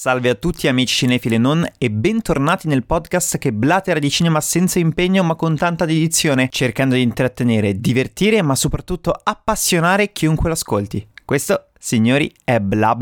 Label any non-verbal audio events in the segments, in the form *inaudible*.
Salve a tutti amici cinefili e non e bentornati nel podcast che blatera di cinema senza impegno ma con tanta dedizione, cercando di intrattenere, divertire ma soprattutto appassionare chiunque l'ascolti. Questo, signori, è Bla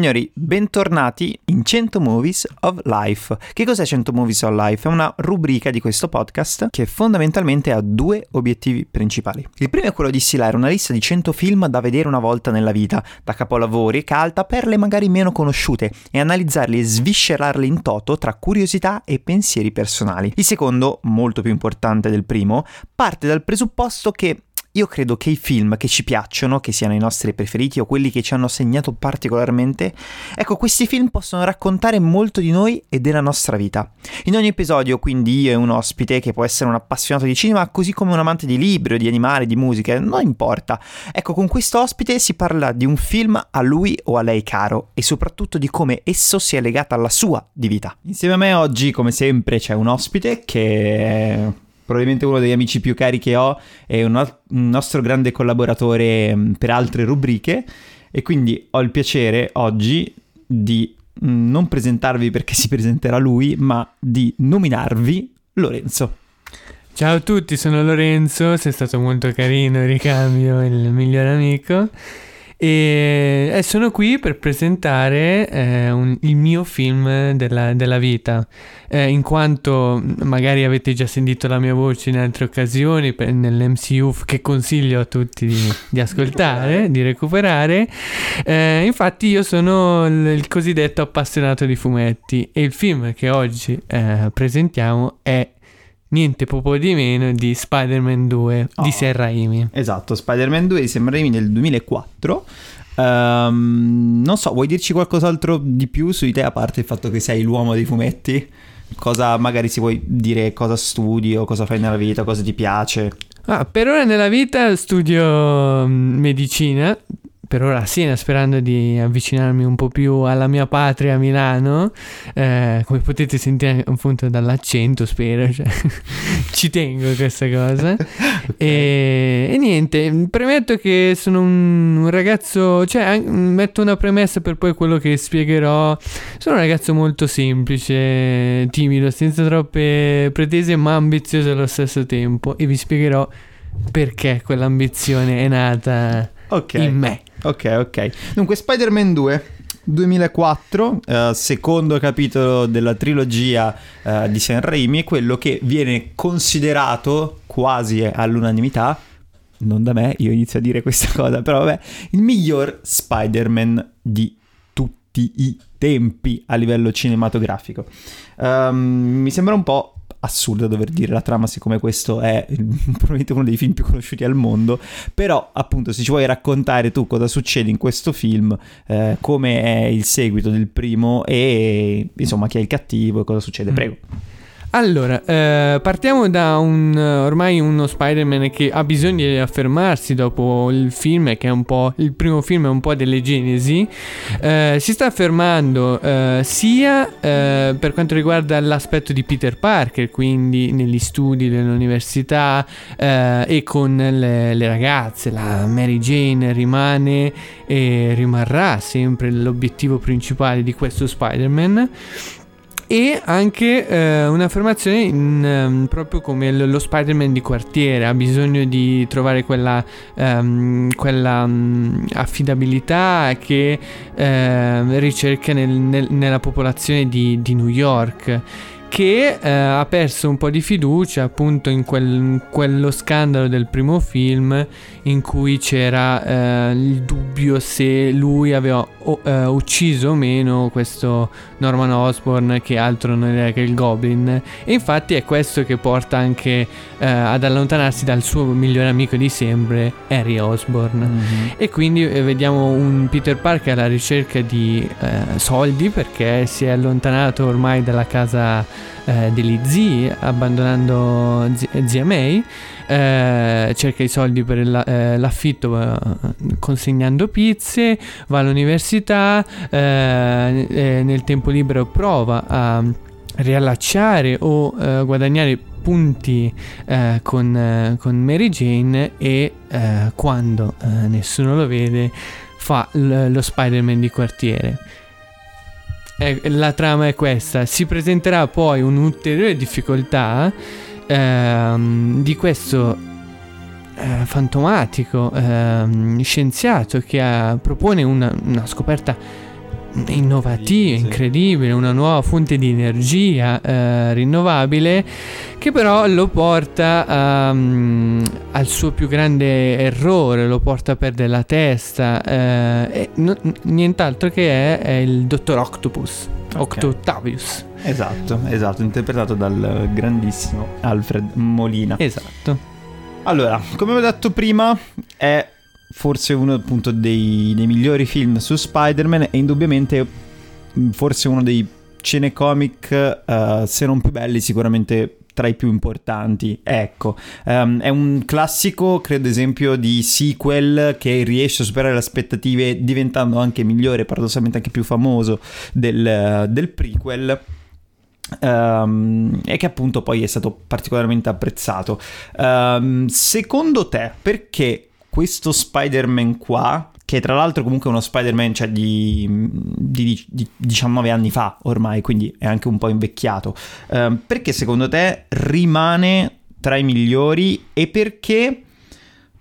Signori, bentornati in 100 Movies of Life. Che cos'è 100 Movies of Life? È una rubrica di questo podcast che fondamentalmente ha due obiettivi principali. Il primo è quello di stilare una lista di 100 film da vedere una volta nella vita, da capolavori che alta perle magari meno conosciute, e analizzarli e sviscerarli in toto tra curiosità e pensieri personali. Il secondo, molto più importante del primo, parte dal presupposto che io credo che i film che ci piacciono, che siano i nostri preferiti o quelli che ci hanno segnato particolarmente, ecco, questi film possono raccontare molto di noi e della nostra vita. In ogni episodio, quindi, io e un ospite, che può essere un appassionato di cinema, così come un amante di libri, di animali, di musica, non importa. Ecco, con questo ospite si parla di un film a lui o a lei caro e soprattutto di come esso sia legato alla sua di vita. Insieme a me oggi, come sempre, c'è un ospite che probabilmente uno degli amici più cari che ho, è un, un nostro grande collaboratore mm, per altre rubriche e quindi ho il piacere oggi di mm, non presentarvi perché *laughs* si presenterà lui, ma di nominarvi Lorenzo. Ciao a tutti, sono Lorenzo, sei stato molto carino, ricambio il migliore amico. E sono qui per presentare eh, un, il mio film della, della vita, eh, in quanto magari avete già sentito la mia voce in altre occasioni per, nell'MCU che consiglio a tutti di, di ascoltare, di recuperare. Eh, infatti io sono il, il, cosiddetto appassionato di fumetti e il film che oggi eh, presentiamo è niente poco di meno di Spider-Man 2 oh, di Sam Raimi. Esatto, Spider-Man 2 di Sam Raimi nel 2004. Um, non so, vuoi dirci qualcos'altro di più su di te a parte il fatto che sei l'uomo dei fumetti? Cosa magari si vuoi dire, cosa studi o cosa fai nella vita, cosa ti piace? Ah, per ora nella vita studio mm, medicina, per ora a Siena sperando di avvicinarmi un po' più alla mia patria Milano eh, come potete sentire appunto dall'accento spero cioè, *laughs* ci tengo a questa cosa *laughs* okay. e, e, niente premetto che sono un, un ragazzo cioè metto una premessa per poi quello che spiegherò sono un ragazzo molto semplice timido senza troppe pretese ma ambizioso allo stesso tempo e vi spiegherò perché quell'ambizione è nata okay. in me Ok, ok. Dunque, Spider-Man 2. 2004, eh, secondo capitolo della trilogia eh, di Sam Raimi, quello che viene considerato quasi all'unanimità, non da me, io inizio a dire questa cosa, però vabbè, il miglior Spider-Man di tutti i tempi a livello cinematografico. Um, mi sembra un po' assurdo dover dire la trama siccome questo è *laughs* probabilmente uno dei film più conosciuti al mondo. Però appunto se ci vuoi raccontare tu cosa succede in questo film eh, come è il seguito del primo e insomma chi è il cattivo e cosa succede. Mm. Allora, eh, partiamo da un, ormai uno Spider-Man che ha bisogno di affermarsi dopo il film, che è un po', il primo film è un po' delle genesi, eh, si sta affermando eh, sia eh, per quanto riguarda l'aspetto di Peter Parker, quindi negli studi dell'università eh, e con le, le ragazze, la Mary Jane rimane e rimarrà sempre l'obiettivo principale di questo Spider-Man e anche eh, un'affermazione in, um, proprio come lo, Spider-Man di quartiere. Ha bisogno di trovare quella, um, quella um, affidabilità che uh, ricerca nel, nel, nella popolazione di, di New York che eh, ha perso un po' di fiducia appunto in, quel, in, quello scandalo del primo film in cui c'era eh, il dubbio se lui aveva o, eh, ucciso o meno questo Norman Osborn che altro non era che il Goblin e infatti è questo che porta anche eh, ad allontanarsi dal suo migliore amico di sempre Harry Osborn mm-hmm. e quindi eh, vediamo un Peter Parker alla ricerca di eh, soldi perché si è allontanato ormai dalla casa eh, degli zii, abbandonando zi- zia May, eh, cerca i soldi per la- eh, l'affitto eh, consegnando pizze, va all'università, eh, nel tempo libero prova a riallacciare o eh, guadagnare punti eh, con, eh, con Mary Jane e eh, quando nessuno lo vede fa l- lo Spider-Man di quartiere. Eh, la trama è questa, si presenterà poi un'ulteriore difficoltà ehm, di questo eh, fantomatico ehm, scienziato che ha- propone una, una scoperta innovativa, Sì. incredibile, una nuova fonte di energia eh, rinnovabile che però lo porta um, al suo più grande errore, lo porta a perdere la testa, eh, e n- nient'altro che è, è il dottor Octopus, Ok. Octotavius. Esatto, esatto, interpretato dal grandissimo Alfred Molina. Esatto. Allora, come ho detto prima, è forse uno appunto dei, dei migliori film su Spider-Man e indubbiamente mh, forse uno dei cinecomic, eh, se non più belli, sicuramente tra i più importanti. Ecco, Ehm, è un classico, credo esempio, di sequel che riesce a superare le aspettative diventando anche migliore, paradossalmente anche più famoso del, del prequel. Ehm, e che appunto poi è stato particolarmente apprezzato. Ehm, secondo te, perché questo Spider-Man qua, che tra l'altro comunque è uno Spider-Man cioè, di, di- di 19 anni fa ormai, quindi è anche un po' invecchiato, ehm, perché secondo te rimane tra i migliori e perché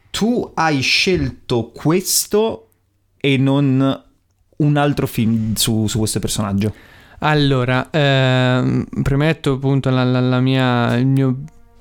tu hai scelto questo e non un altro film su, su questo personaggio? Allora, ehm, premetto appunto la, la- la mia, il mio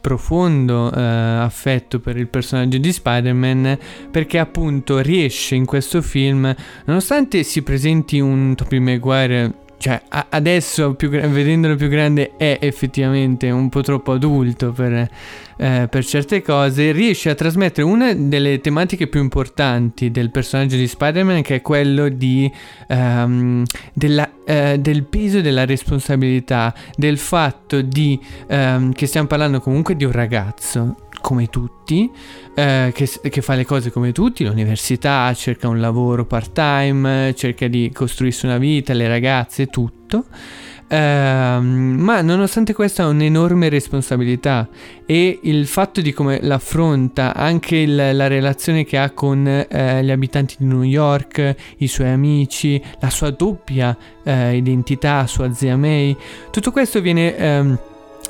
profondo eh, affetto per il personaggio di Spider-Man perché appunto riesce in questo film, nonostante si presenti un Tobey Maguire, cioè adesso più vedendolo più grande è effettivamente un po' troppo adulto per, eh, per certe cose, riesce a trasmettere una delle tematiche più importanti del personaggio di Spider-Man che è quello di ehm, della- eh, del peso della responsabilità, del fatto di ehm, che stiamo parlando comunque di un ragazzo come tutti, eh, che, che fa le cose come tutti, l'università, cerca un lavoro part-time, cerca di costruirsi una vita, le ragazze, tutto. Ehm, ma nonostante questo ha un'enorme responsabilità e il fatto di come l'affronta, anche il- la relazione che ha con eh, gli abitanti di New York, i suoi amici, la sua doppia eh, identità, sua zia May, tutto questo viene, ehm,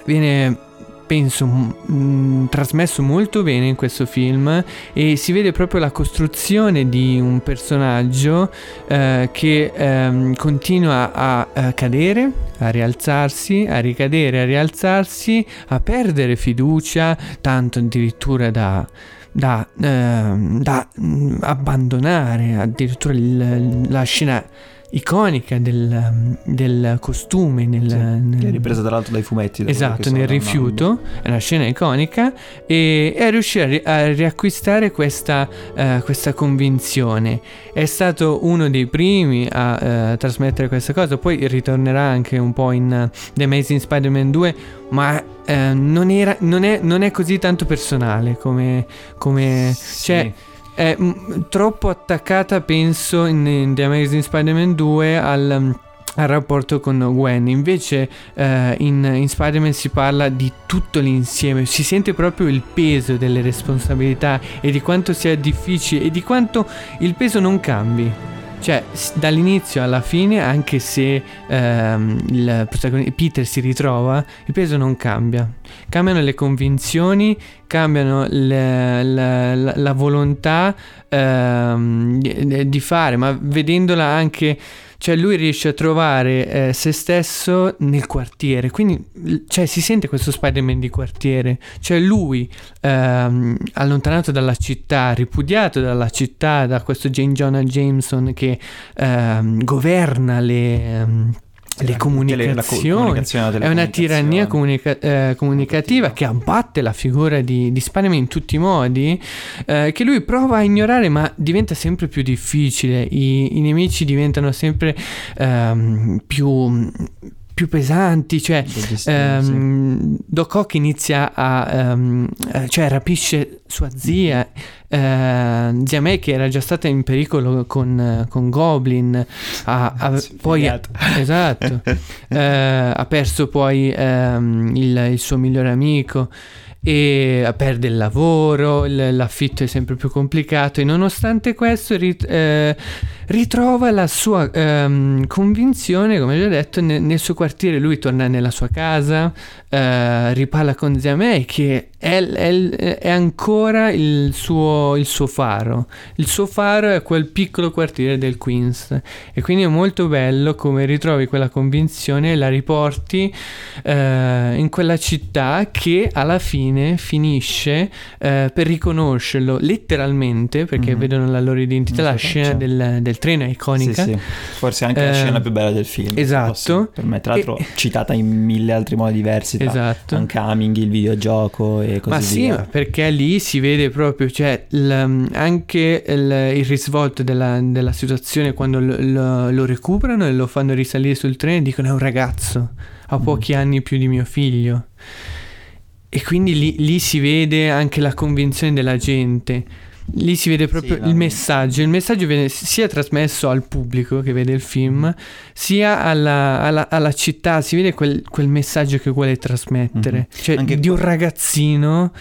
viene penso mm, trasmesso molto bene in questo film e si vede proprio la costruzione di un personaggio eh, che ehm, continua a, a cadere, a rialzarsi, a ricadere, a rialzarsi, a perdere fiducia, tanto addirittura da da, ehm, da, mm, abbandonare addirittura il- la scena iconica del, del costume nel, Sì, nel- Che è ripresa tra l'altro dai fumetti. da Esatto, nel rifiuto, è una scena iconica e, e a riuscire a, ri- a riacquistare questa, eh, questa convinzione. È stato uno dei primi a eh, trasmettere questa cosa, poi ritornerà anche un po' in eh, The Amazing Spider-Man 2, ma non, era- non è, non è così tanto personale come... come cioè, Sì. È mm, troppo attaccata, penso, in, in The Amazing Spider-Man 2 al, mm, al rapporto con Gwen. Invece eh, in, in Spider-Man si parla di tutto l'insieme, si sente proprio il peso delle responsabilità e di quanto sia difficile e di quanto il peso non cambi. Cioè, dall'inizio alla fine, anche se ehm, il protagonista Peter si ritrova, il peso non cambia. Cambiano le convinzioni, cambiano le- la, la- la volontà ehm, di, di fare, ma vedendola anche, cioè lui riesce a trovare eh, se stesso nel quartiere, quindi cioè, si sente questo Spider-Man di quartiere, cioè lui ehm, allontanato dalla città, ripudiato dalla città, da questo Jane Jonah Jameson che ehm, governa le... ehm, le comunicazioni, comunicazione, è una tirannia comunica- eh, comunicativa che abbatte la figura di, di Spider-Man in tutti i modi, eh, che lui prova a ignorare ma diventa sempre più difficile, i, i nemici diventano sempre ehm, più, più pesanti, cioè ehm. Doc Ock inizia a, um, cioè rapisce sua zia, eh, zia May che era già stata in pericolo con, con Goblin, ha, ha *laughs* poi, *laughs* esatto, *laughs* eh, ha perso poi ehm, il, il suo migliore amico e perde il lavoro, l'affitto è sempre più complicato e nonostante questo rit- eh, ritrova la sua ehm, convinzione, come già detto, nel, nel, suo quartiere. Lui torna nella sua casa, eh, riparla con zia May che è, è, è ancora il suo, il suo, faro. Il suo faro è quel piccolo quartiere del Queens e quindi è molto bello come ritrovi quella convinzione e la riporti eh, in quella città che alla fine finisce eh, per riconoscerlo letteralmente perché mm-hmm. vedono la loro identità, la scena del, del, treno è iconica. Sì, sì. Forse anche la scena più bella del film. Esatto. Per me, tra l'altro, e... citata in mille altri modi diversi diversi esatto. Uncoming, il videogioco e così ma via. Ma sì, perché lì si vede proprio, cioè, l, anche il, il risvolto della, della, situazione quando lo, lo, lo, recuperano e lo fanno risalire sul treno e dicono è un ragazzo, ha mm. pochi mm. anni più di mio figlio. E quindi lì, lì si vede anche la convinzione della gente Lì si vede proprio sì, il messaggio. Il messaggio viene sia trasmesso al pubblico che vede il film, sia alla, alla, alla città. Si vede quel, quel, messaggio che vuole trasmettere. Mm-hmm. Cioè, Anche di un ragazzino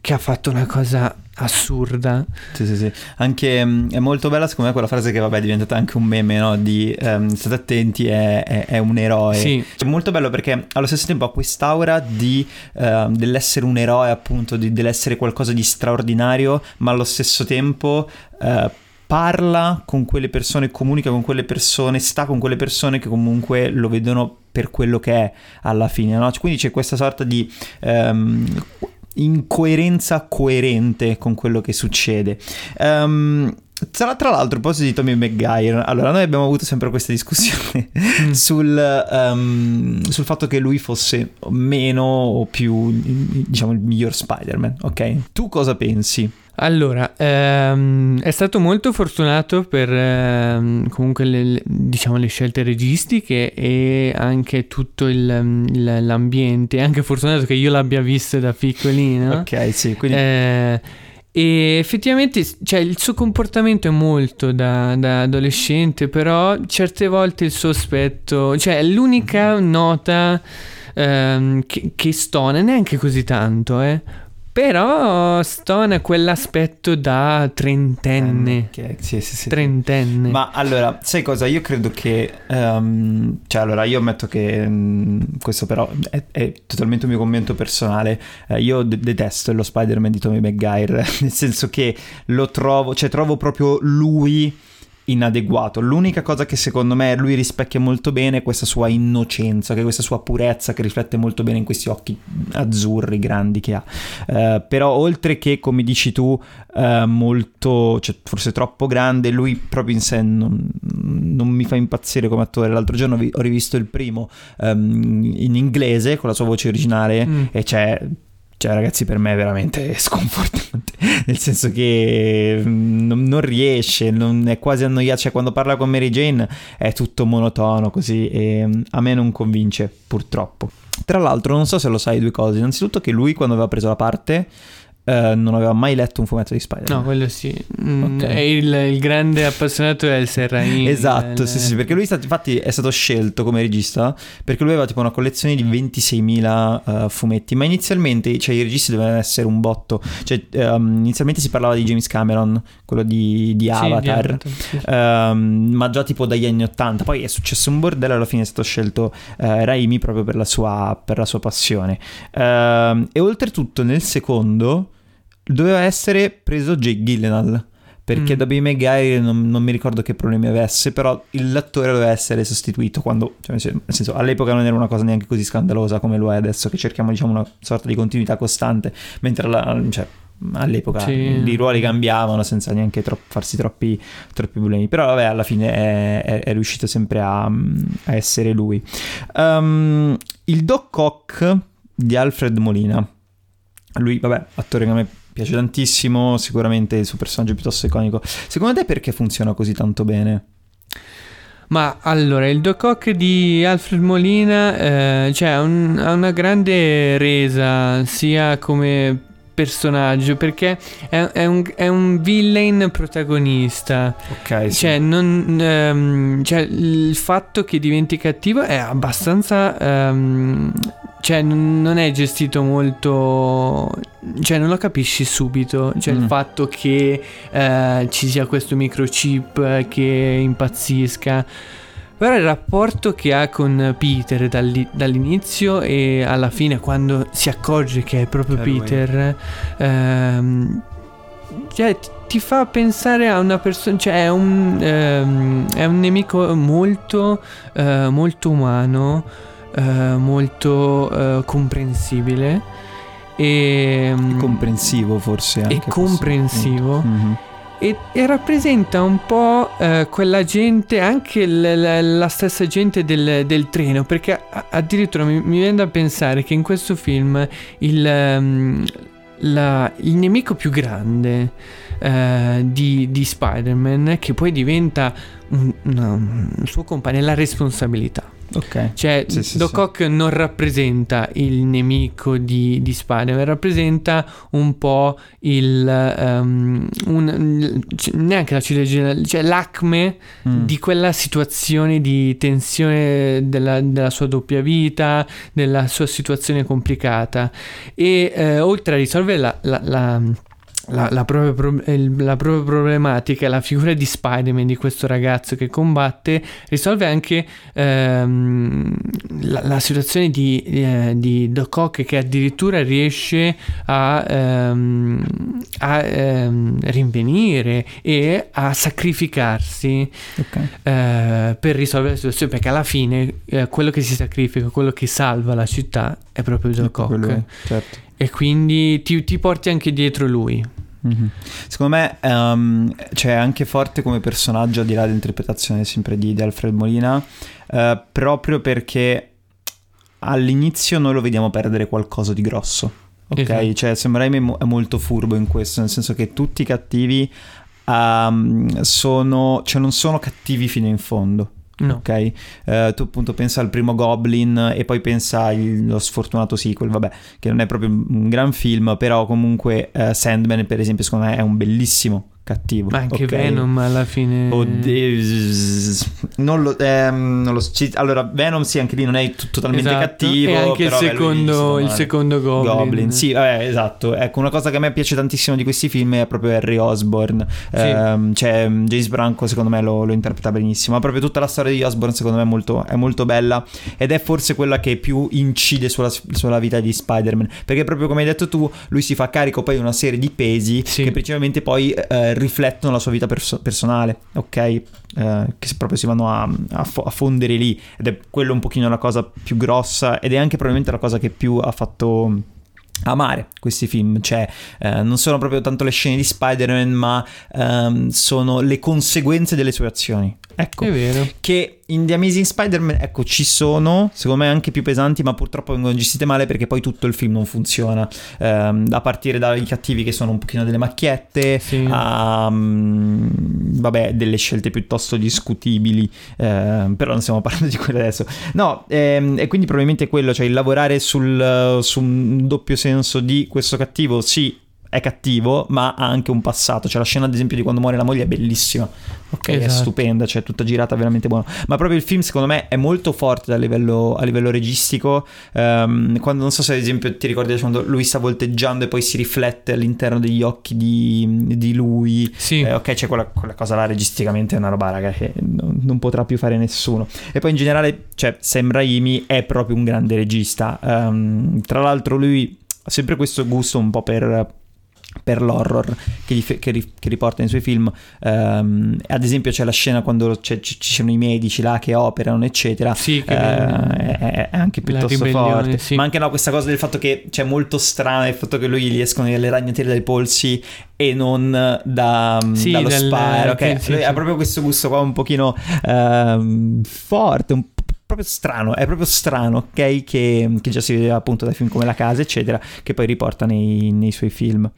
che ha fatto una cosa assurda. Sì, sì, sì. Anche um, è molto bella, secondo me, quella frase che, vabbè, è diventata anche un meme, no? Di um, state attenti, è, è, è un eroe. Sì. Cioè, molto bello perché allo stesso tempo ha quest'aura di, uh, dell'essere un eroe, appunto, di, dell'essere qualcosa di straordinario, ma allo stesso tempo. Uh, parla con quelle persone, comunica con quelle persone, sta con quelle persone che comunque lo vedono per quello che è alla fine, no? Quindi c'è questa sorta di um, incoerenza coerente con quello che succede. Um, tra, tra, l'altro, a proposito di Tommy Maguire, allora noi abbiamo avuto sempre questa discussione *laughs* mm. sul, um, sul, fatto che lui fosse meno o più, diciamo, il miglior Spider-Man, ok? Tu cosa pensi? Allora, ehm, è stato molto fortunato per ehm, comunque le, diciamo, le scelte registiche e anche tutto il, il, l'ambiente. È anche fortunato che io l'abbia visto da piccolino. Ok, sì, quindi... Eh, e effettivamente cioè, il suo comportamento è molto da, da, adolescente, però certe volte il suo aspetto, cioè l'unica nota ehm, che, che stona, neanche così tanto, eh, però Stone quell'aspetto da trentenne. Okay, sì, sì, sì. Trentenne. Ma allora, sai cosa? Io credo che... Um, cioè, allora, io ammetto che... Um, questo però è, è, totalmente un mio commento personale. Uh, io de- detesto lo Spider-Man di Tommy Maguire, *laughs* nel senso che lo trovo... Cioè, trovo proprio lui inadeguato. L'unica cosa che secondo me lui rispecchia molto bene è questa sua innocenza, che è questa sua purezza che riflette molto bene in questi occhi azzurri grandi che ha. Uh, però oltre che, come dici tu, uh, molto, cioè forse troppo grande, lui proprio in sé non, non, mi fa impazzire come attore. L'altro giorno ho rivisto il primo um, in inglese con la sua voce originale mm. e c'è cioè, ragazzi, per me è veramente *laughs* sconfortante. Nel senso che mm, non, non riesce, non è quasi annoiato. Cioè, quando parla con Mary Jane è tutto monotono così. E mm, a me non convince, purtroppo. Tra l'altro, non so se lo sai due cose. Innanzitutto, che lui, quando aveva preso la parte Uh, non aveva mai letto un fumetto di Spider-Man. No, quello sì. Mm, okay. È il, il, grande appassionato è il Serrain. esatto, il... sì, sì, perché lui stato, infatti è stato scelto come regista perché lui aveva tipo una collezione di 26.000 uh, fumetti, ma inizialmente cioè, i registi dovevano essere un botto. Cioè, um, inizialmente si parlava di James Cameron, quello di, di Avatar, sì, di Avatar um, ma già tipo dagli anni 80. Poi è successo un bordello e alla fine è stato scelto uh, Raimi proprio per la sua, per la sua passione. Uh, e oltretutto nel secondo doveva essere preso Jake Gyllenhaal perché mm. da Bay Maguire non, non, mi ricordo che problemi avesse, però l'attore doveva essere sostituito quando, cioè, nel senso, all'epoca non era una cosa neanche così scandalosa come lo è adesso, che cerchiamo diciamo una sorta di continuità costante, mentre la, cioè, all'epoca sì. i ruoli cambiavano senza neanche tro- farsi troppi, troppi, problemi, però vabbè alla fine è, è, è riuscito sempre a, a essere lui. Um, il Doc Ock di Alfred Molina, lui vabbè, attore che a me piace tantissimo, sicuramente il suo personaggio è piuttosto iconico. Secondo te perché funziona così tanto bene? Ma allora, il Doc Ock di Alfred Molina eh, cioè, ha, un, ha una grande resa sia come personaggio perché è, è, un, è un, villain protagonista. Ok. Sì. Cioè, non, um, cioè, il fatto che diventi cattivo è abbastanza. Um, cioè, non è gestito molto. Cioè, non lo capisci subito. Cioè, mm. il fatto che uh, ci sia questo microchip che impazzisca. Però il rapporto che ha con Peter dall'inizio e alla fine, quando si accorge che è proprio è Peter, ehm, cioè, ti fa pensare a una persona, cioè è un, ehm, è un nemico molto, eh, molto umano, eh, molto eh, comprensibile. E, comprensivo forse anche. E comprensivo. Mm-hmm e, e rappresenta un po' eh, quella gente, anche l- l- la stessa gente del, del treno, perché addirittura mi, mi, viene da pensare che in questo film il, um, la, il nemico più grande uh, di, di, Spider-Man, che poi diventa un, un, un suo compagno, è la responsabilità. Ok. Cioè, sì, sì, Doc Ock sì. non rappresenta il nemico di, di Spider-Man, rappresenta un po' il. Um, un, neanche la ciliegina, cioè l'acme mm. di quella situazione di tensione della, della, sua doppia vita, della sua situazione complicata. E eh, oltre a risolvere la, la, la la, la, propria, la, propria, problematica, la figura di Spider-Man, di questo ragazzo che combatte, risolve anche ehm, la, la, situazione di, eh, di Doc Ock che addirittura riesce a, ehm, a ehm, rinvenire e a sacrificarsi okay. eh, per risolvere la situazione, perché alla fine eh, quello che si sacrifica, quello che salva la città è proprio Doc Ock. Certo. E quindi ti, ti porti anche dietro lui. Mm-hmm. Secondo me um, c'è anche forte come personaggio, al di là dell'interpretazione sempre di, di Alfred Molina, uh, proprio perché all'inizio noi lo vediamo perdere qualcosa di grosso. Ok, esatto. cioè Sam è molto furbo in questo, nel senso che tutti i cattivi um, sono, cioè non sono cattivi fino in fondo. No. Ok, uh, tu appunto pensa al primo Goblin e poi pensa allo sfortunato sequel, vabbè, che non è proprio un gran film, però comunque uh, Sandman per esempio secondo me è un bellissimo cattivo. Ma anche okay. Venom alla fine. Oddio, non lo, ehm, non lo allora, Venom sì, anche lì non è t- totalmente esatto. cattivo. E anche il secondo, il secondo Goblin. Goblin. Sì, vabbè, esatto. Ecco, una cosa che a me piace tantissimo di questi film è proprio Harry Osborn. Sì. Eh, cioè, James Branco secondo me lo, lo, interpreta benissimo. Ma proprio tutta la storia di Osborn secondo me è molto, è molto bella ed è forse quella che più incide sulla, sulla, vita di Spider-Man. Perché proprio come hai detto tu, lui si fa carico poi di una serie di pesi sì. che principalmente poi eh, riflettono la sua vita perso- personale, ok? Eh, che proprio si vanno a, a, fo- a, fondere lì ed è quello un pochino la cosa più grossa ed è anche probabilmente la cosa che più ha fatto amare questi film, cioè eh, non sono proprio tanto le scene di Spider-Man ma ehm, sono le conseguenze delle sue azioni. Ecco, è vero. Che in The Amazing Spider-Man, ecco, ci sono, secondo me anche più pesanti, ma purtroppo vengono gestite male perché poi tutto il film non funziona. Ehm, a partire dai cattivi che sono un pochino delle macchiette, sì. a um, vabbè, delle scelte piuttosto discutibili, ehm, però non stiamo parlando di quelle adesso. No, ehm, e quindi probabilmente quello, cioè il lavorare sul, su un doppio senso di questo cattivo, sì, è cattivo, ma ha anche un passato. Cioè, la scena, ad esempio, di quando muore la moglie è bellissima. Ok, esatto. è stupenda, cioè tutta girata veramente buona. Ma proprio il film, secondo me, è molto forte a livello, a livello registico. Um, quando non so se, ad esempio, ti ricordi quando lui sta volteggiando e poi si riflette all'interno degli occhi di, di lui. Sì. Eh, ok, c'è quella, quella, cosa là registicamente è una roba, raga, che non, non, potrà più fare nessuno. E poi in generale, cioè, Sam Raimi è proprio un grande regista. Um, tra l'altro, lui ha sempre questo gusto un po' per per l'horror che, gli, che, che, riporta nei suoi film. Um, ad esempio, c'è la scena quando ci sono i medici là che operano, eccetera. Sì, che uh, è, è, anche piuttosto forte. Sì. Ma anche no, questa cosa del fatto che c'è molto strana il fatto che lui gli escono delle ragnatele dai polsi e non da, sì, dallo del, sparo. Okay? Sì, ha proprio questo gusto qua un pochino uh, forte, un proprio strano, è proprio strano, ok? Che, che, già si vedeva appunto da film come La Casa, eccetera, che poi riporta nei, nei suoi film.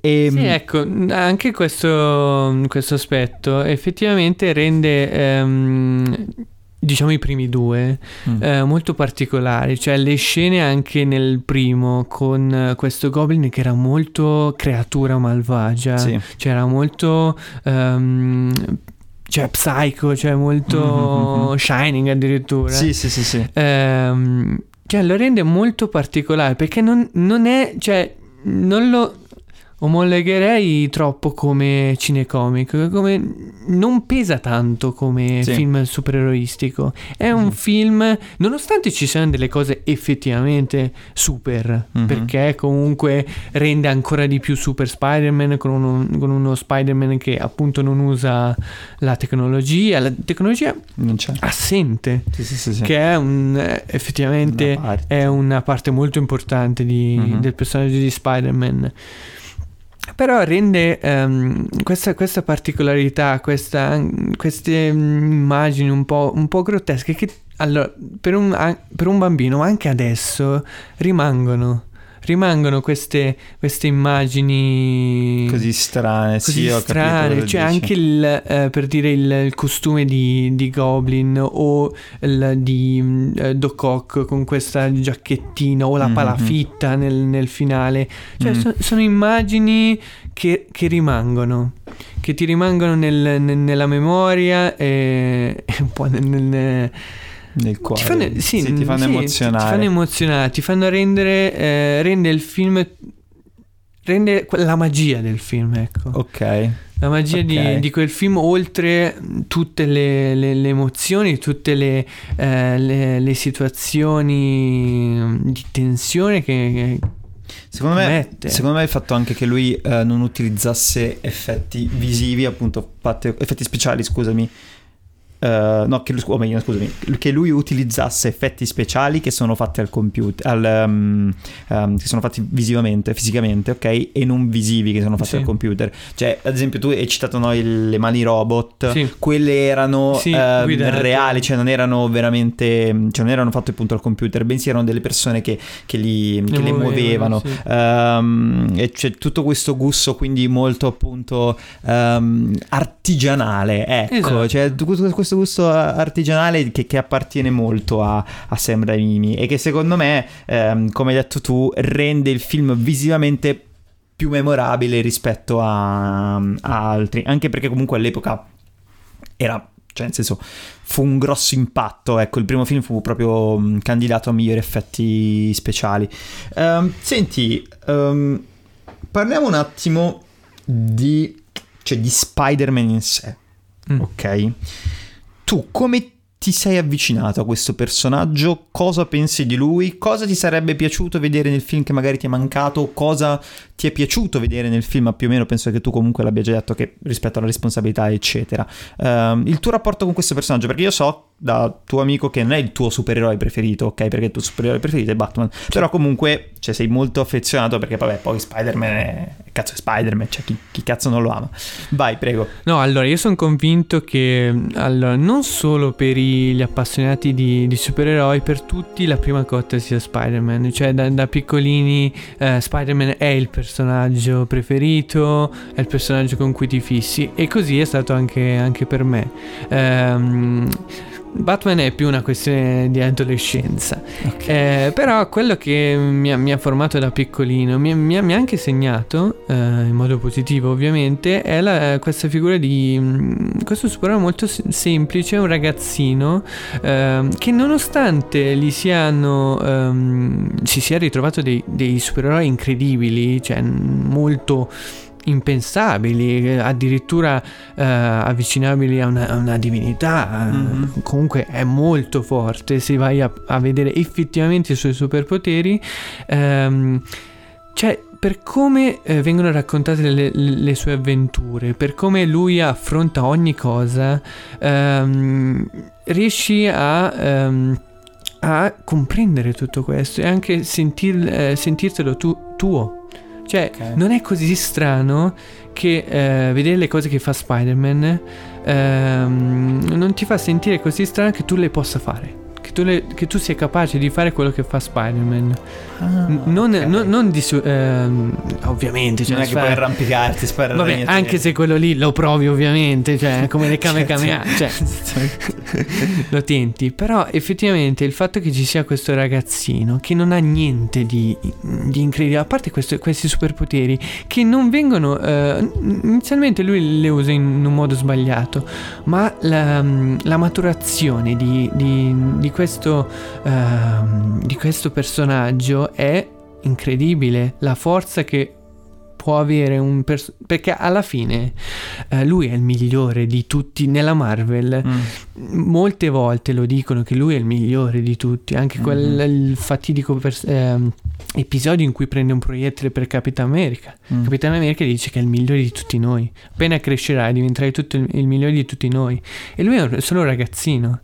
E, Sì, ecco, anche questo, questo aspetto effettivamente rende, ehm, diciamo, i primi due mm, eh, molto particolari. Cioè, le scene anche nel primo con questo goblin che era molto creatura malvagia, sì. cioè era molto... ehm, cioè, psycho, cioè molto Mhm, mhm. shining addirittura. Sì, sì, sì, sì. Ehm, cioè lo rende molto particolare perché non, non è, cioè, non lo omologherei troppo come cinecomic, come non pesa tanto come Sì. film supereroistico. È un Mhm. film, nonostante ci siano delle cose effettivamente super, Mhm. perché comunque rende ancora di più Super Spider-Man con uno, con uno Spider-Man che appunto non usa la tecnologia, la tecnologia assente Sì, sì, che è un effettivamente Una parte. è una parte molto importante di- Mhm. del personaggio di Spider-Man. Però rende ehm, questa, questa particolarità, questa- queste mm, immagini un po', un po' grottesche che allora, per, un, per un bambino, anche adesso, rimangono. Rimangono queste, queste immagini Così strane, così sì, strane, cioè anche il, eh, per dire il, il costume di, di Goblin o il di mm, eh, Doc Ock con questa giacchettina o la Mhm. palafitta nel, nel finale, cioè Mm. so- sono immagini che, che rimangono, che ti rimangono nel- nel- nella memoria e, *laughs* e un po' nel... nel- cuore. ti fanno, sì, Sì, ti fanno sì, emozionare. Ti fanno emozionare, ti fanno rendere, eh, rende il film, rende la magia del film, ecco. Ok. La magia di- Ok. di, quel film, oltre tutte le, le- le emozioni, tutte le, eh, le- situazioni di tensione che... che Secondo me, secondo me il fatto anche che lui eh, non utilizzasse effetti visivi, appunto, effetti speciali, scusami. Eh, no, che, lui- o meglio, scusami, che lui utilizzasse effetti speciali che sono fatti al computer, al, um, um, che sono fatti visivamente, fisicamente, ok? E non visivi che sono fatti Sì. al computer. Cioè, ad esempio, tu hai citato no, il- le mani robot, Sì. quelle erano Sì, guidate. reali, cioè non erano veramente, cioè non erano fatte appunto al computer, bensì erano delle persone che, che li, che le muovevano. Ehm, e c'è tutto questo gusto quindi molto appunto artigianale ecco Esatto. cioè tu- questo gusto artigianale che, che appartiene molto a, a Sam Raimi e che secondo me ehm, come hai detto tu rende il film visivamente più memorabile rispetto a, a altri. Anche perché comunque all'epoca era cioè nel senso fu un grosso impatto ecco il primo film fu proprio mh, candidato a migliori effetti speciali. Ehm, senti ehm, parliamo un attimo di cioè di Spider-Man in sé Mm. ok tu come ti sei avvicinato a questo personaggio? Cosa pensi di lui? Cosa ti sarebbe piaciuto vedere nel film che magari ti è mancato? Cosa ti è piaciuto vedere nel film? Più o meno penso che tu comunque l'abbia già detto che rispetto alla responsabilità, eccetera. Ehm, il tuo rapporto con questo personaggio? Perché io so da tuo amico che non è il tuo supereroe preferito, ok? Perché il tuo supereroe preferito è Batman. Però comunque cioè, sei molto affezionato perché, vabbè, poi Spider-Man è... Cazzo è Spider-Man, cioè chi, chi cazzo non lo ama? Vai, prego. No, allora io sono convinto che allora, non solo per i- gli appassionati di, di supereroi, per tutti la prima cotta sia Spider-Man. Cioè, da, da piccolini eh, Spider-Man è il personaggio preferito, è il personaggio con cui ti fissi. E così è stato anche, anche per me. Ehm, Batman è più una questione di adolescenza. Eh, però quello che mi ha, mi ha formato da piccolino, mi, mi ha, mi ha anche segnato, eh, in modo positivo ovviamente, è la- questa figura di mm, questo supereroe molto se- semplice, un ragazzino ehm, che nonostante gli siano, ehm, si sia ritrovato dei, dei supereroi incredibili, cioè molto impensabili, addirittura eh, avvicinabili a una, a una divinità. eh, Mhm. Comunque è molto forte. Se vai a, a vedere effettivamente i suoi superpoteri, ehm, cioè per come eh, vengono raccontate le, le sue avventure, per come lui affronta ogni cosa, ehm, riesci a. ehm, a comprendere tutto questo e anche sentir- eh, sentirtelo tu- tuo. Cioè, Ok. non è così strano che eh, vedere le cose che fa Spider-Man ehm, non ti fa sentire così strano che tu le possa fare. Che tu, le, che tu sia capace di fare quello che fa Spider-Man. Ah, non, ok. non- non di ehm, ovviamente, cioè, non è che sfera- puoi arrampicarti, sparare Vabbè, anche se quello lì lo provi ovviamente, cioè *laughs* come le Kamehameha, cioè *laughs* lo tenti, però effettivamente il fatto che ci sia questo ragazzino che non ha niente di, di incredibile, a parte questo- questi superpoteri che non vengono, eh, inizialmente lui le usa in un modo sbagliato, ma la, la maturazione di, di- di questo, ehm, di questo personaggio è incredibile, la forza che può avere un personaggio perché alla fine eh, lui è il migliore di tutti nella Marvel Mm. molte volte lo dicono che lui è il migliore di tutti anche quel Mhm. il fatidico pers- ehm, episodio in cui prende un proiettile per Capitan America Mm. Capitan America dice che è il migliore di tutti noi appena crescerai diventerai tutto il, il migliore di tutti noi e lui è un- solo un ragazzino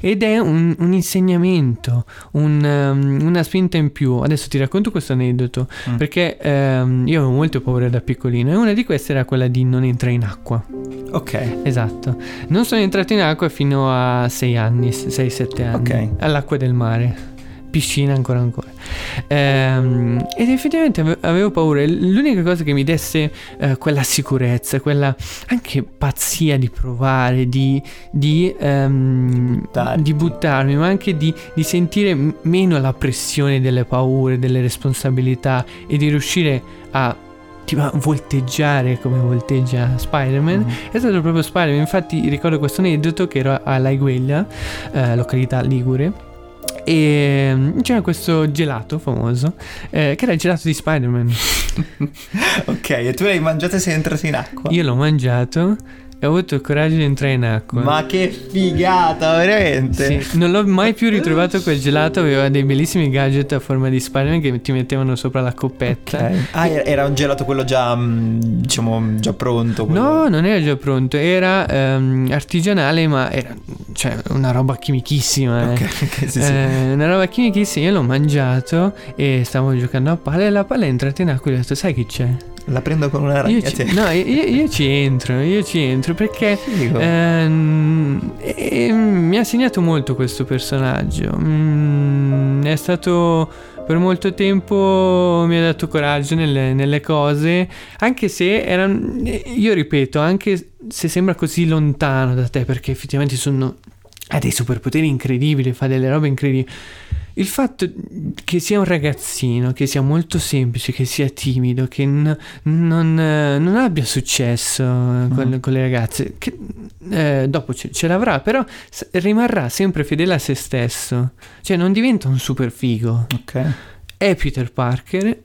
ed è un, un insegnamento un, um, una spinta in più adesso ti racconto questo aneddoto Mm. perché ehm, io avevo molto paura da piccolino e una di queste era quella di non entrare in acqua Ok. Esatto. Non sono entrato in acqua fino a 6 anni, 6-7 anni. Ok. All'acqua del mare. Piscina ancora ancora. Ehm, ed effettivamente ave- avevo paura. L'unica cosa che mi desse eh, quella sicurezza, quella anche pazzia di provare, di, di, ehm, di buttarmi, ma anche di, di sentire m- meno la pressione delle paure, delle responsabilità e di riuscire a tipo, volteggiare come volteggia Spider-Man Mm. è stato proprio Spider-Man. Infatti, ricordo questo aneddoto che ero a Laigueglia, eh, località Ligure. E mm, c'era questo gelato famoso, eh, che era il gelato di Spider-Man. *laughs* ok, e tu l'hai mangiato e sei entrato in acqua? Io l'ho mangiato e ho avuto il coraggio di entrare in acqua. Ma che figata, veramente. Sì, non l'ho mai più ritrovato quel gelato, aveva dei bellissimi gadget a forma di Spider-Man che ti mettevano sopra la coppetta. Ok. Ah, era- un gelato quello già, mm, diciamo, già pronto. quello- No, non era già pronto, era ehm, artigianale, ma era cioè, una roba chimichissima. eh. Ok, *laughs* ok, sì, sì. Eh, una roba chimichissima, io l'ho mangiato e stavo giocando a palla e la palla è entrata in acqua e ho detto sai che c'è? La prendo con una Io ragnatela. ci, no, io, io ci entro, io ci entro perché ehm, e- mi ha segnato molto questo personaggio. Mm, è stato per molto tempo mi ha dato coraggio nelle, nelle cose, anche se erano, io ripeto, anche se sembra così lontano da te, perché effettivamente sono, ha dei superpoteri incredibili, fa delle robe incredibili. Il fatto che sia un ragazzino, che sia molto semplice, che sia timido, che n- non, eh, non abbia successo con, Mm. con le ragazze, che eh, dopo ce, ce l'avrà, però s- rimarrà sempre fedele a se stesso. Cioè non diventa un super figo. Ok. È Peter Parker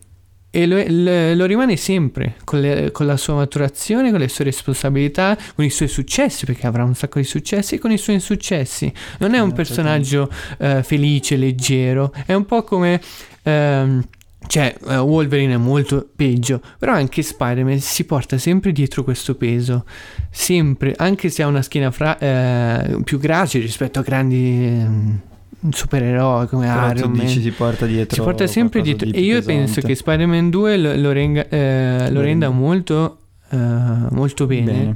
e lo, lo- lo rimane sempre con, le- con la sua maturazione, con le sue responsabilità, con i suoi successi, perché avrà un sacco di successi, e con i suoi insuccessi. Non è un Eh, personaggio eh, felice, leggero, è un po' come... ehm, cioè, eh, Wolverine è molto peggio, però anche Spider-Man si porta sempre dietro questo peso, sempre, anche se ha una schiena fra- eh, più gracile rispetto a grandi ehm, supereroi come Però Iron Man. dici si porta dietro. Si porta sempre dietro. di E io pesante. penso che Spider-Man 2 lo, lo renga- eh, lo renda. molto, eh, molto bene. Bene.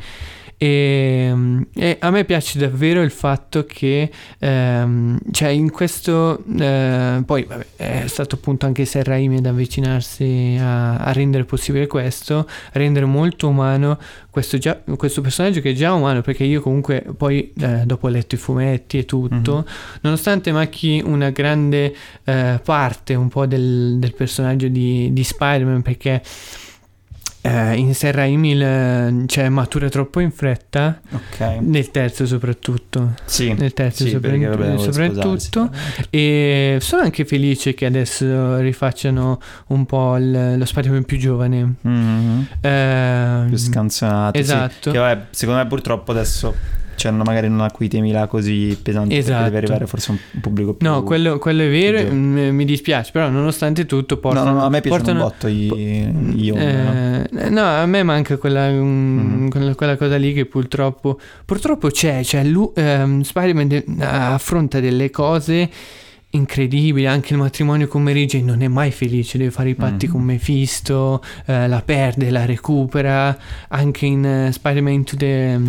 E, mm, e a me piace davvero il fatto che, ehm, cioè, in questo. eh, poi, vabbè, è stato appunto anche Sam Raimi ad avvicinarsi a, a rendere possibile questo, rendere molto umano questo, già- questo personaggio che è già umano, perché io comunque poi, eh, dopo ho letto i fumetti e tutto, Mhm. nonostante manchi una grande eh, parte un po' del, del personaggio di, di Spider-Man perché eh, in Sam Raimi il- cioè, matura troppo in fretta Ok. nel terzo soprattutto Sì. nel terzo Sì, sopra- perché vabbè, soprattutto e sono anche felice che adesso rifacciano un po' il- lo Spider-Man più giovane Mhm. Ehm, Più scanzonato. sì. esatto Che vabbè, secondo me purtroppo adesso cioè, non- magari non ha quei temi là così pesanti Esatto. deve arrivare forse un, un pubblico più... no quello, quello è vero mm, mi dispiace però nonostante tutto No, portano, no, no, a me piacciono portano- un botto i, io. no? Eh, no, a me manca quella, mm, quella, quella cosa lì che purtroppo, purtroppo c'è, cioè lui, ehm, Spider-Man de- affronta delle cose incredibili, anche il matrimonio con Mary Jane non è mai felice, deve fare i patti Mhm. con Mephisto, eh, la perde, la recupera, anche in eh, Spider-Man Into the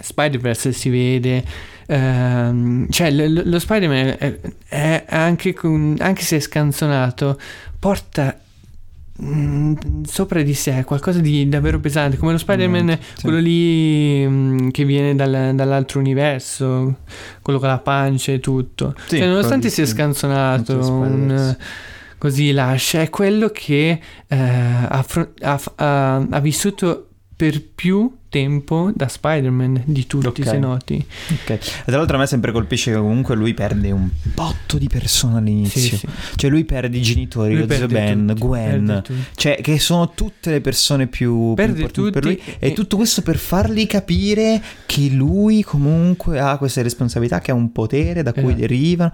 Spider-Verse si vede, ehm, cioè lo, lo Spider-Man è, è anche, con, anche se è scanzonato, porta mm, sopra di sé qualcosa di davvero pesante come lo Spider-Man Mm, sì. quello lì mm, che viene dal- dall'altro universo quello con la pancia e tutto Sì, cioè, nonostante sia sì. scanzonato un, così lascia è quello che eh, ha, ha- ha- ha vissuto per più tempo da Spider-Man di tutti Ok. se noti Ok. E tra l'altro a me sempre colpisce che comunque lui perde un botto di persone all'inizio. sì, sì. Cioè lui perde i genitori, Lui lo zio Ben, tutti, Gwen, cioè che sono tutte le persone più, più importanti per lui e- e tutto questo per fargli capire che lui comunque ha queste responsabilità, che ha un potere da cui Esatto. derivano.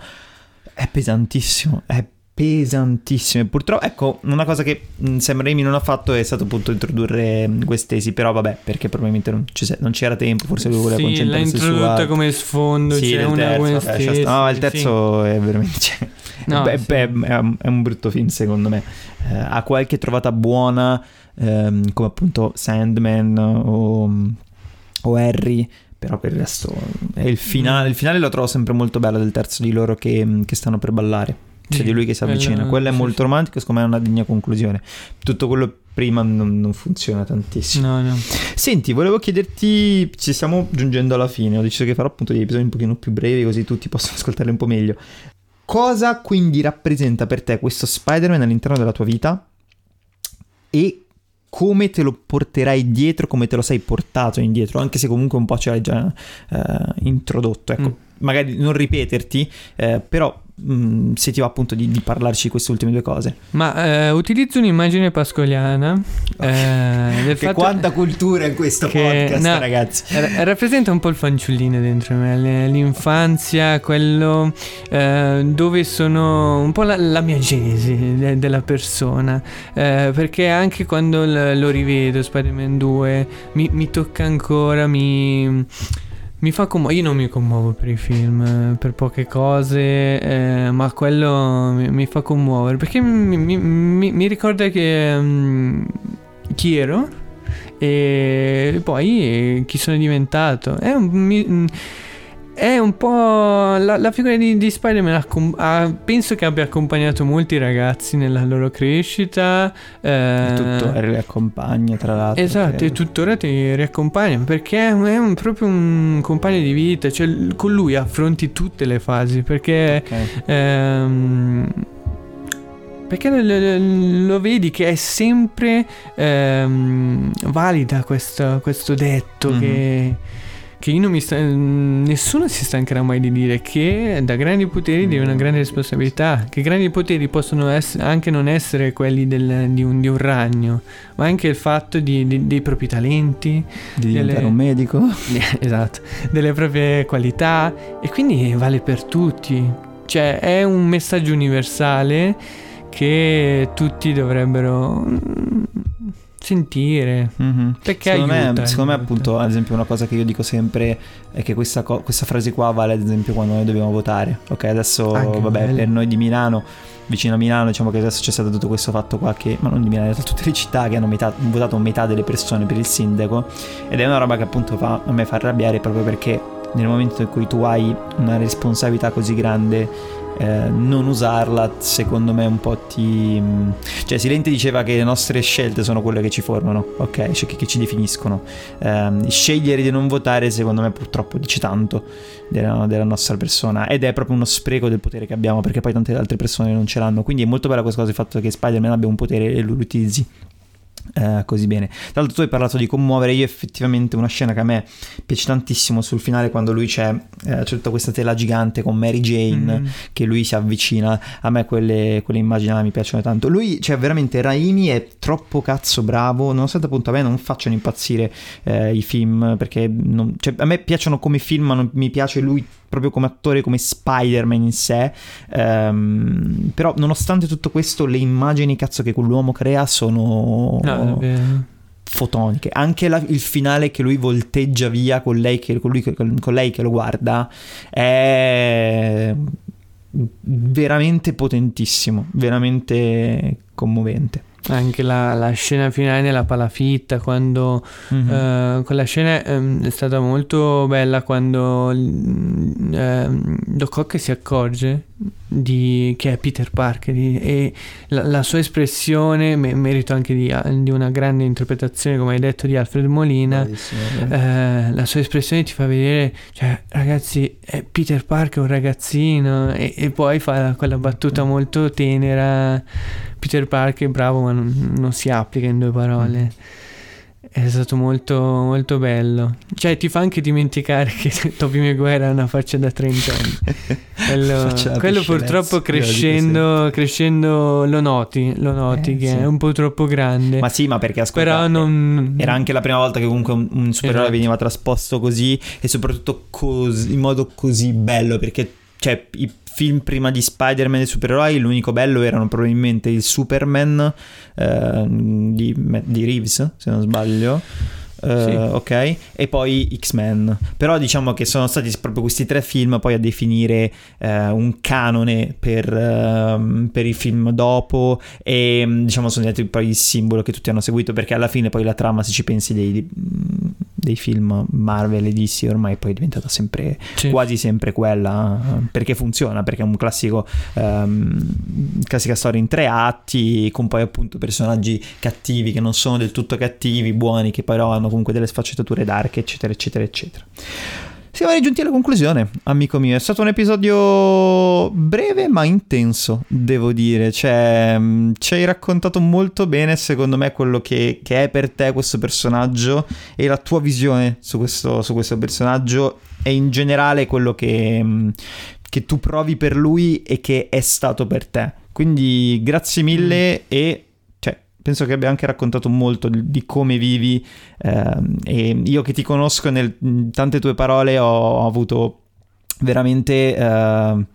È pesantissimo, è pesantissimo. E purtroppo, ecco, una cosa che Sam Raimi non ha fatto è stato appunto introdurre quest'esi, però vabbè, perché probabilmente non, se- non c'era tempo, forse lui voleva sì, l'ha concentrarsi su introdotta altro. come sfondo Sì, c'è del una terzo, vabbè, Stacy, no, il sì. terzo è veramente cioè, No, beh, sì. beh, è, un, è un brutto film secondo me. Eh, ha qualche trovata buona, ehm, come appunto Sandman o, o Harry, però per il resto è il finale. Il finale lo trovo sempre molto bello del terzo di loro che, che stanno per ballare. C'è Sì, di lui che si avvicina. Quello è sì, molto sì. romantico, secondo me è una degna conclusione. Tutto quello prima non, non funziona tantissimo. No, no. Senti, volevo chiederti, ci stiamo giungendo alla fine, ho deciso che farò appunto degli episodi un pochino più brevi così tutti possono *laughs* ascoltarli un po' meglio. Cosa quindi rappresenta per te questo Spider-Man all'interno della tua vita e come te lo porterai dietro, come te lo sei portato indietro, anche se comunque un po' ce l'hai già eh, introdotto, ecco. Mm. Magari non ripeterti, eh, però mh, se ti va appunto di, di parlarci di queste ultime due cose. Ma eh, utilizzo un'immagine pascoliana eh, del *laughs* Che quanta cultura in questo che- podcast, no, ragazzi. ra- rappresenta un po' il fanciullino dentro me, l'infanzia, quello eh, dove sono un po' la, la mia genesi de- della persona, Eh, perché anche quando l- lo rivedo Spider-Man 2 mi, mi tocca ancora, mi, mi fa commuovere, io non mi commuovo per i film, eh, per poche cose, eh, ma quello mi, mi fa commuovere, perché mi, mi- mi- ricorda che mm, chi ero e poi chi sono diventato. È un, mm, è un po' la, la figura di, di Spider-Man ha com- ha- penso che abbia accompagnato molti ragazzi nella loro crescita. eh, tutto li accompagna tra l'altro Esatto, credo. e tuttora ti riaccompagna perché è, un- proprio un compagno di vita, cioè con lui affronti tutte le fasi perché Ok. Ehm, perché lo, lo- vedi che è sempre ehm, valida questo, questo detto Mhm. che, che io non mi sta- nessuno si stancherà mai di dire che da grandi poteri devi una grande responsabilità che grandi poteri possono ess- anche non essere quelli del- di, un, di un ragno ma anche il fatto di- di- dei propri talenti di diventare delle- un medico *laughs* esatto, delle proprie qualità e quindi vale per tutti. Cioè è un messaggio universale che tutti dovrebbero mm, sentire. Mhm. Perché secondo, aiuta, me, secondo me appunto ad esempio una cosa che io dico sempre è che questa, co- questa frase qua vale ad esempio quando noi dobbiamo votare ok adesso Anche vabbè quello. per noi di Milano vicino a Milano diciamo che adesso c'è stato tutto questo fatto qua che ma non di Milano in realtà tutte le città che hanno metà- votato metà delle persone per il sindaco ed è una roba che appunto fa, a me fa arrabbiare proprio perché nel momento in cui tu hai una responsabilità così grande eh, non usarla secondo me un po' ti cioè Silente diceva che le nostre scelte sono quelle che ci formano ok? Cioè che, che ci definiscono. Ehm, scegliere di non votare secondo me purtroppo dice tanto della, della nostra persona. Ed è proprio uno spreco del potere che abbiamo perché poi tante altre persone non ce l'hanno. Quindi è molto bella questa cosa il fatto che Spider-Man abbia un potere e lo utilizzi eh, così bene. Tra l'altro tu hai parlato di commuovere, io effettivamente una scena che a me piace tantissimo sul finale quando lui c'è, eh, c'è tutta questa tela gigante con Mary Jane Mm. che lui si avvicina, a me quelle, quelle immagini là mi piacciono tanto. Lui, cioè veramente Raimi è troppo cazzo bravo, nonostante appunto a me non facciano impazzire eh, i film perché non- cioè, a me piacciono come film ma non mi piace lui proprio come attore, come Spider-Man in sé. Ehm, però, nonostante tutto questo, le immagini cazzo che quell'uomo crea sono No, fotoniche. Anche la- il finale che lui volteggia via con lei che, con lui con lei che lo guarda è veramente potentissimo, veramente commovente. Anche la, la scena finale nella palafitta, quando Mhm. eh, quella scena ehm, è stata molto bella quando eh, Doc Ock si accorge di, che è Peter Parker di- e la, la sua espressione, me- merito anche di, di una grande interpretazione, come hai detto, di Alfred Molina. Bravissimo. Eh, la sua espressione ti fa vedere, cioè, ragazzi, è Peter Parker un ragazzino, e, e poi fa quella battuta molto tenera. Peter Parker, bravo, ma non, non si applica in due parole. È stato molto, molto bello. Cioè, ti fa anche dimenticare che *laughs* Tobey Maguire ha una faccia da 30 anni. *laughs* Quello, quello purtroppo crescendo, crescendo lo noti, lo noti Eh, che sì. è un po' troppo grande. Ma sì, ma perché ascolta, Però non... Era anche la prima volta che comunque un, un supereroe Esatto. veniva trasposto così e soprattutto cos- in modo così bello perché cioè i film prima di Spider-Man e supereroi l'unico bello erano probabilmente il Superman eh, di, di Reeves se non sbaglio. Eh, Sì. ok. E poi X-Men. Però diciamo che sono stati proprio questi tre film poi a definire eh, un canone per, ehm, per i film dopo e mm, diciamo sono diventati poi il simbolo che tutti hanno seguito perché alla fine poi la trama se ci pensi dei, dei, film Marvel e DC ormai poi è diventata sempre Sì. quasi sempre quella perché funziona perché è un classico ehm, classica storia in tre atti con poi appunto personaggi cattivi che non sono del tutto cattivi buoni che però hanno comunque delle sfaccettature dark eccetera eccetera eccetera siamo giunti alla conclusione, amico mio. È stato un episodio breve ma intenso, devo dire. Cioè, mh, ci hai raccontato molto bene, secondo me, quello che, che è per te questo personaggio e la tua visione su questo, su questo personaggio e in generale quello che, mh, che tu provi per lui e che è stato per te. Quindi grazie mille e cioè, penso che abbia anche raccontato molto di, come vivi ehm, e io che ti conosco nel- in tante tue parole ho, ho avuto veramente ehm,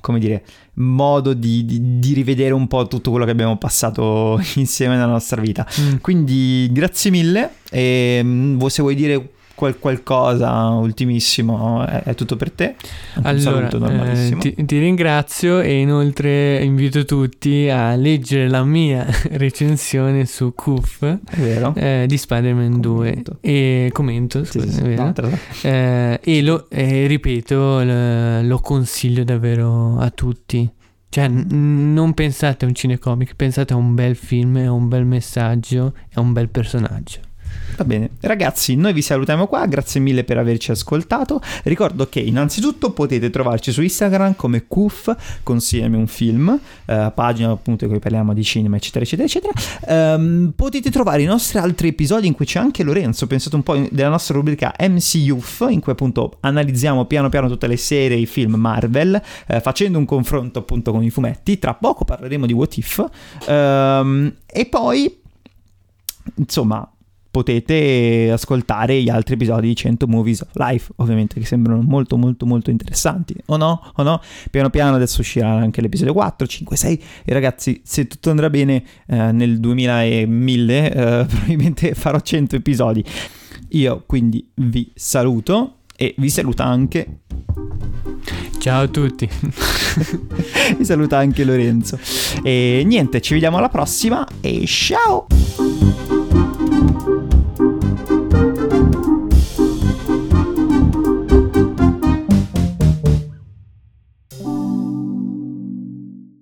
come dire modo di, di- di rivedere un po' tutto quello che abbiamo passato *laughs* insieme nella nostra vita Mm. quindi grazie mille e mm, se vuoi dire qual- qualcosa ultimissimo è, è tutto per te un Allora, eh, ti, ti ringrazio e inoltre invito tutti a leggere la mia *laughs* recensione su vero eh, di Spider-Man 2 Commento. e commento, scusa, sì, no, Eh, e lo ripeto, l- lo consiglio davvero a tutti. Cioè, n- non pensate a un cinecomic, pensate a un bel film, a un bel messaggio e a un bel personaggio. Va bene, ragazzi, noi vi salutiamo qua, grazie mille per averci ascoltato. Ricordo che innanzitutto potete trovarci su Instagram come Kuf, consigliami un film, eh, pagina appunto in cui parliamo di cinema, eccetera, eccetera, eccetera. Ehm, potete trovare i nostri altri episodi in cui c'è anche Lorenzo, pensate un po' in- della nostra rubrica MC Youth, in cui appunto analizziamo piano piano tutte le serie, i film Marvel, eh, facendo un confronto appunto con i fumetti. Tra poco parleremo di What If. Ehm, e poi, insomma, potete ascoltare gli altri episodi di 100 Movies of Life, ovviamente, che sembrano molto molto molto interessanti, o no? O no? Piano piano adesso uscirà anche l'episodio 4, 5, 6 e ragazzi, se tutto andrà bene eh, nel 2000 e 1000 eh, *laughs* probabilmente farò 100 episodi. Io quindi vi saluto e vi saluta anche Ciao a tutti. *laughs* vi saluta anche Lorenzo. E niente, ci vediamo alla prossima e ciao!